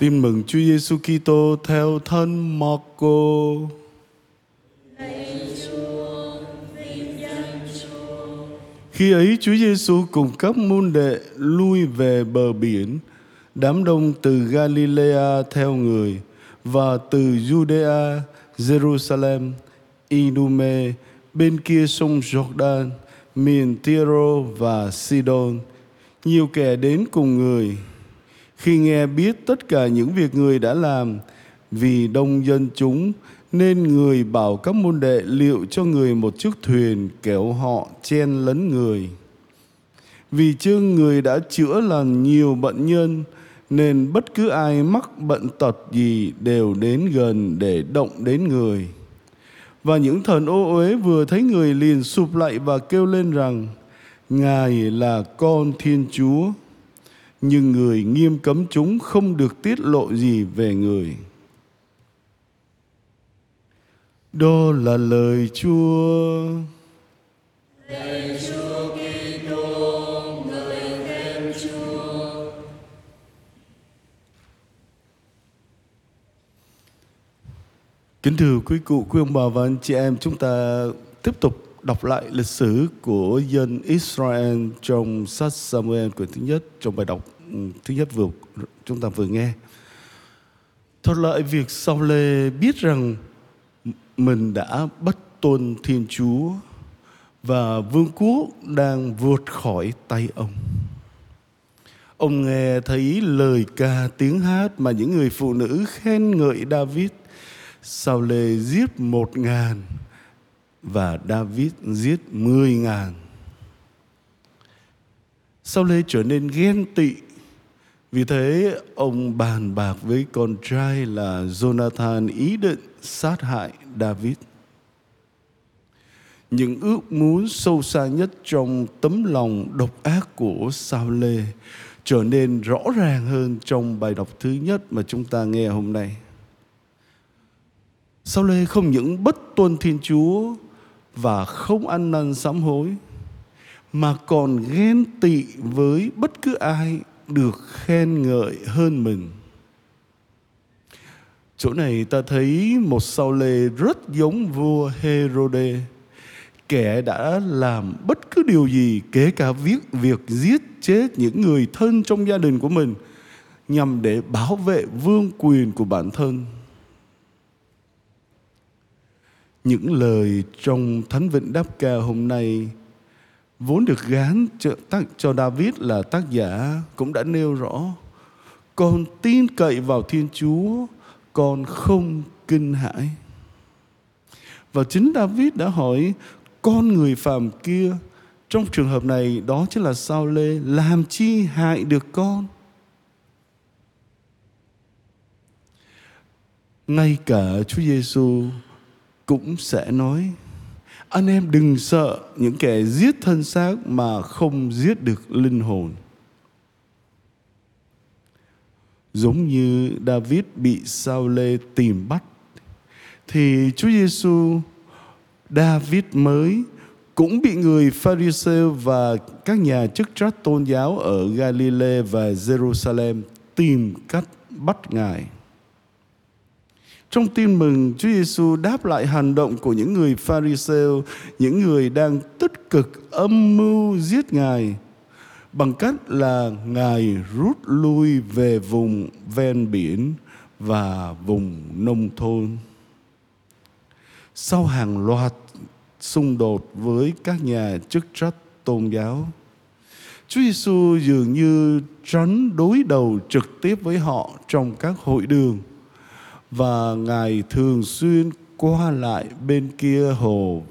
Tin mừng Chúa Giêsu Kitô theo thân Marco. Khi ấy Chúa Giêsu cùng các môn đệ lui về bờ biển, đám đông từ Galilea theo người và từ Judea, Jerusalem, Idume, bên kia sông Jordan, miền Tyro và Sidon. Nhiều kẻ đến cùng người. Khi nghe biết tất cả những việc người đã làm, vì đông dân chúng nên người bảo các môn đệ liệu cho người một chiếc thuyền kéo họ chen lấn người. Vì chương người đã chữa lành nhiều bệnh nhân nên bất cứ ai mắc bệnh tật gì đều đến gần để động đến người. Và những thần ô uế vừa thấy người liền sụp lại và kêu lên rằng Ngài là con Thiên Chúa. Nhưng người nghiêm cấm chúng không được tiết lộ gì về người. Đó là lời Chúa. lời Chúa Kitô, người khen Chúa. Kính thưa quý cụ, quý ông bà và anh chị em, chúng ta tiếp tục đọc lại lịch sử của dân Israel trong sách Samuel quyển thứ nhất, trong bài đọc ừ, thứ nhất vừa chúng ta vừa nghe. Thuật lợi việc sau lê biết rằng mình đã bất tôn Thiên Chúa và vương quốc đang vượt khỏi tay ông. Ông nghe thấy lời ca tiếng hát mà những người phụ nữ khen ngợi David. Sao lê giết một ngàn và David giết mười ngàn. Sau lê trở nên ghen tị, vì thế ông bàn bạc với con trai là Jonathan ý định sát hại David. Những ước muốn sâu xa nhất trong tấm lòng độc ác của Sao Lê trở nên rõ ràng hơn trong bài đọc thứ nhất mà chúng ta nghe hôm nay. Sao Lê không những bất tuân Thiên Chúa và không ăn năn sám hối mà còn ghen tị với bất cứ ai được khen ngợi hơn mình. Chỗ này ta thấy một sao lê rất giống vua Herode, kẻ đã làm bất cứ điều gì, kể cả việc việc giết chết những người thân trong gia đình của mình, nhằm để bảo vệ vương quyền của bản thân. Những lời trong Thánh Vịnh Đáp Ca hôm nay vốn được gán cho, tác, cho David là tác giả cũng đã nêu rõ con tin cậy vào Thiên Chúa con không kinh hãi. Và chính David đã hỏi con người phàm kia trong trường hợp này đó chính là sao lê? Làm chi hại được con? Ngay cả Chúa Giêsu cũng sẽ nói, anh em đừng sợ những kẻ giết thân xác mà không giết được linh hồn giống như David bị Sao Lê tìm bắt, thì Chúa Giêsu David mới cũng bị người Pharisee và các nhà chức trách tôn giáo ở Galilee và Jerusalem tìm cách bắt ngài. Trong tin mừng, Chúa Giêsu đáp lại hành động của những người Pharisêu, những người đang tích cực âm mưu giết Ngài bằng cách là Ngài rút lui về vùng ven biển và vùng nông thôn. Sau hàng loạt xung đột với các nhà chức trách tôn giáo, Chúa Giêsu dường như tránh đối đầu trực tiếp với họ trong các hội đường và Ngài thường xuyên qua lại bên kia hồ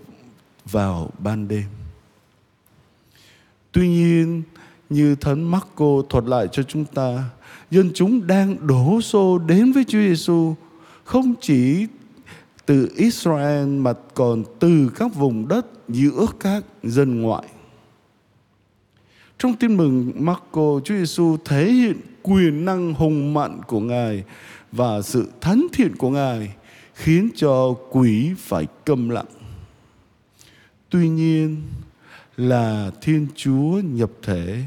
vào ban đêm. Tuy nhiên, như Thánh Marco thuật lại cho chúng ta, dân chúng đang đổ xô đến với Chúa Giêsu không chỉ từ Israel mà còn từ các vùng đất giữa các dân ngoại. Trong tin mừng Marco, Chúa Giêsu thể hiện quyền năng hùng mạnh của Ngài và sự thánh thiện của Ngài khiến cho quỷ phải câm lặng. Tuy nhiên là Thiên Chúa nhập thể,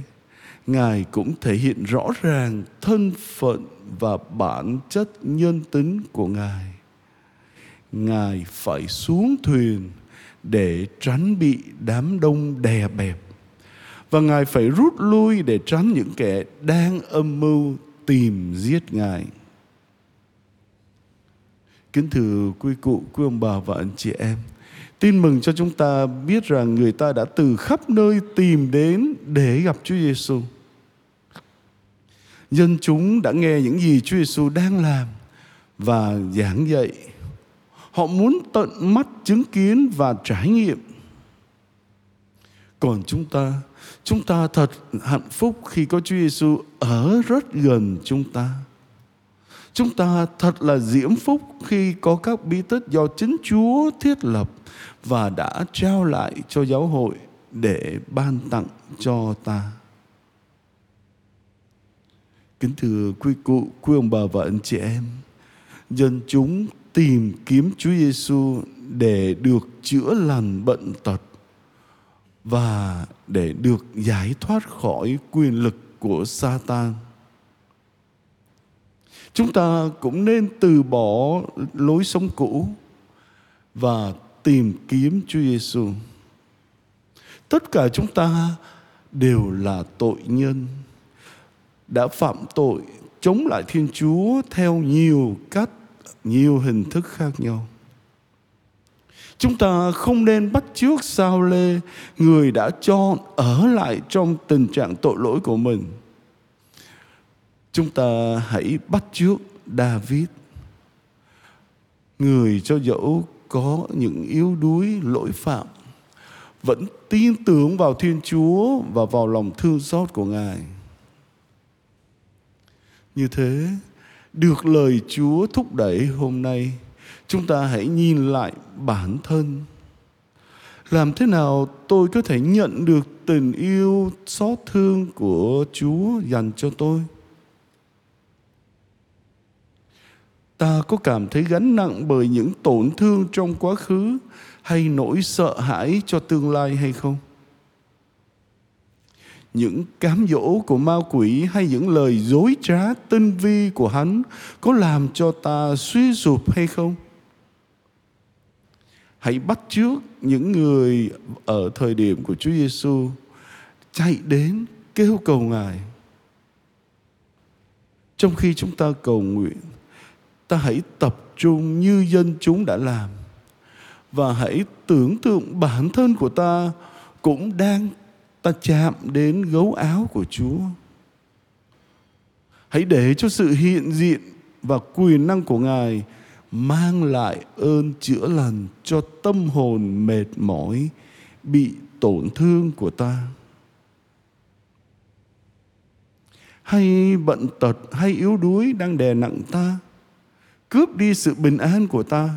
Ngài cũng thể hiện rõ ràng thân phận và bản chất nhân tính của Ngài. Ngài phải xuống thuyền để tránh bị đám đông đè bẹp và Ngài phải rút lui để tránh những kẻ đang âm mưu tìm giết Ngài. Kính thưa quý cụ, quý ông bà và anh chị em, tin mừng cho chúng ta biết rằng người ta đã từ khắp nơi tìm đến để gặp Chúa Giêsu. Dân chúng đã nghe những gì Chúa Giêsu đang làm và giảng dạy. Họ muốn tận mắt chứng kiến và trải nghiệm. Còn chúng ta, chúng ta thật hạnh phúc khi có Chúa Giêsu ở rất gần chúng ta. Chúng ta thật là diễm phúc khi có các bí tích do chính Chúa thiết lập và đã trao lại cho giáo hội để ban tặng cho ta. Kính thưa quý cụ, quý ông bà và anh chị em, dân chúng tìm kiếm Chúa Giêsu để được chữa lành bệnh tật và để được giải thoát khỏi quyền lực của Satan. Chúng ta cũng nên từ bỏ lối sống cũ và tìm kiếm Chúa Giêsu. Tất cả chúng ta đều là tội nhân đã phạm tội chống lại Thiên Chúa theo nhiều cách, nhiều hình thức khác nhau. Chúng ta không nên bắt chước sao lê người đã cho ở lại trong tình trạng tội lỗi của mình. Chúng ta hãy bắt chước David. Người cho dẫu có những yếu đuối lỗi phạm vẫn tin tưởng vào Thiên Chúa và vào lòng thương xót của Ngài. Như thế, được lời Chúa thúc đẩy hôm nay, chúng ta hãy nhìn lại bản thân. Làm thế nào tôi có thể nhận được tình yêu xót thương của Chúa dành cho tôi? Ta có cảm thấy gánh nặng bởi những tổn thương trong quá khứ hay nỗi sợ hãi cho tương lai hay không? Những cám dỗ của ma quỷ hay những lời dối trá tinh vi của hắn có làm cho ta suy sụp hay không? Hãy bắt trước những người ở thời điểm của Chúa Giêsu chạy đến kêu cầu Ngài. Trong khi chúng ta cầu nguyện, ta hãy tập trung như dân chúng đã làm. Và hãy tưởng tượng bản thân của ta cũng đang ta chạm đến gấu áo của Chúa. Hãy để cho sự hiện diện và quyền năng của Ngài mang lại ơn chữa lành cho tâm hồn mệt mỏi, bị tổn thương của ta. Hay bận tật hay yếu đuối đang đè nặng ta, cướp đi sự bình an của ta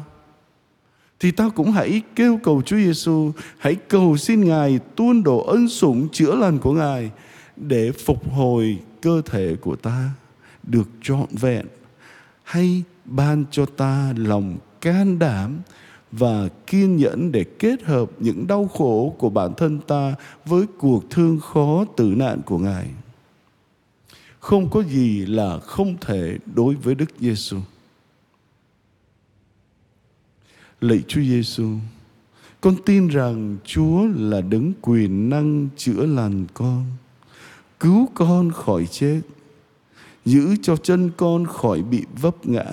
thì ta cũng hãy kêu cầu Chúa Giêsu, hãy cầu xin Ngài tuôn đổ ân sủng chữa lành của Ngài để phục hồi cơ thể của ta được trọn vẹn hay ban cho ta lòng can đảm và kiên nhẫn để kết hợp những đau khổ của bản thân ta với cuộc thương khó tử nạn của Ngài. Không có gì là không thể đối với Đức Giêsu. Lạy Chúa Giêsu, con tin rằng Chúa là đấng quyền năng chữa lành con, cứu con khỏi chết, giữ cho chân con khỏi bị vấp ngã.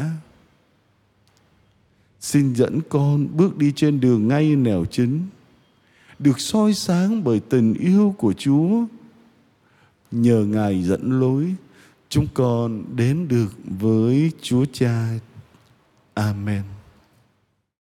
Xin dẫn con bước đi trên đường ngay nẻo chính, được soi sáng bởi tình yêu của Chúa. Nhờ Ngài dẫn lối, chúng con đến được với Chúa Cha. Amen.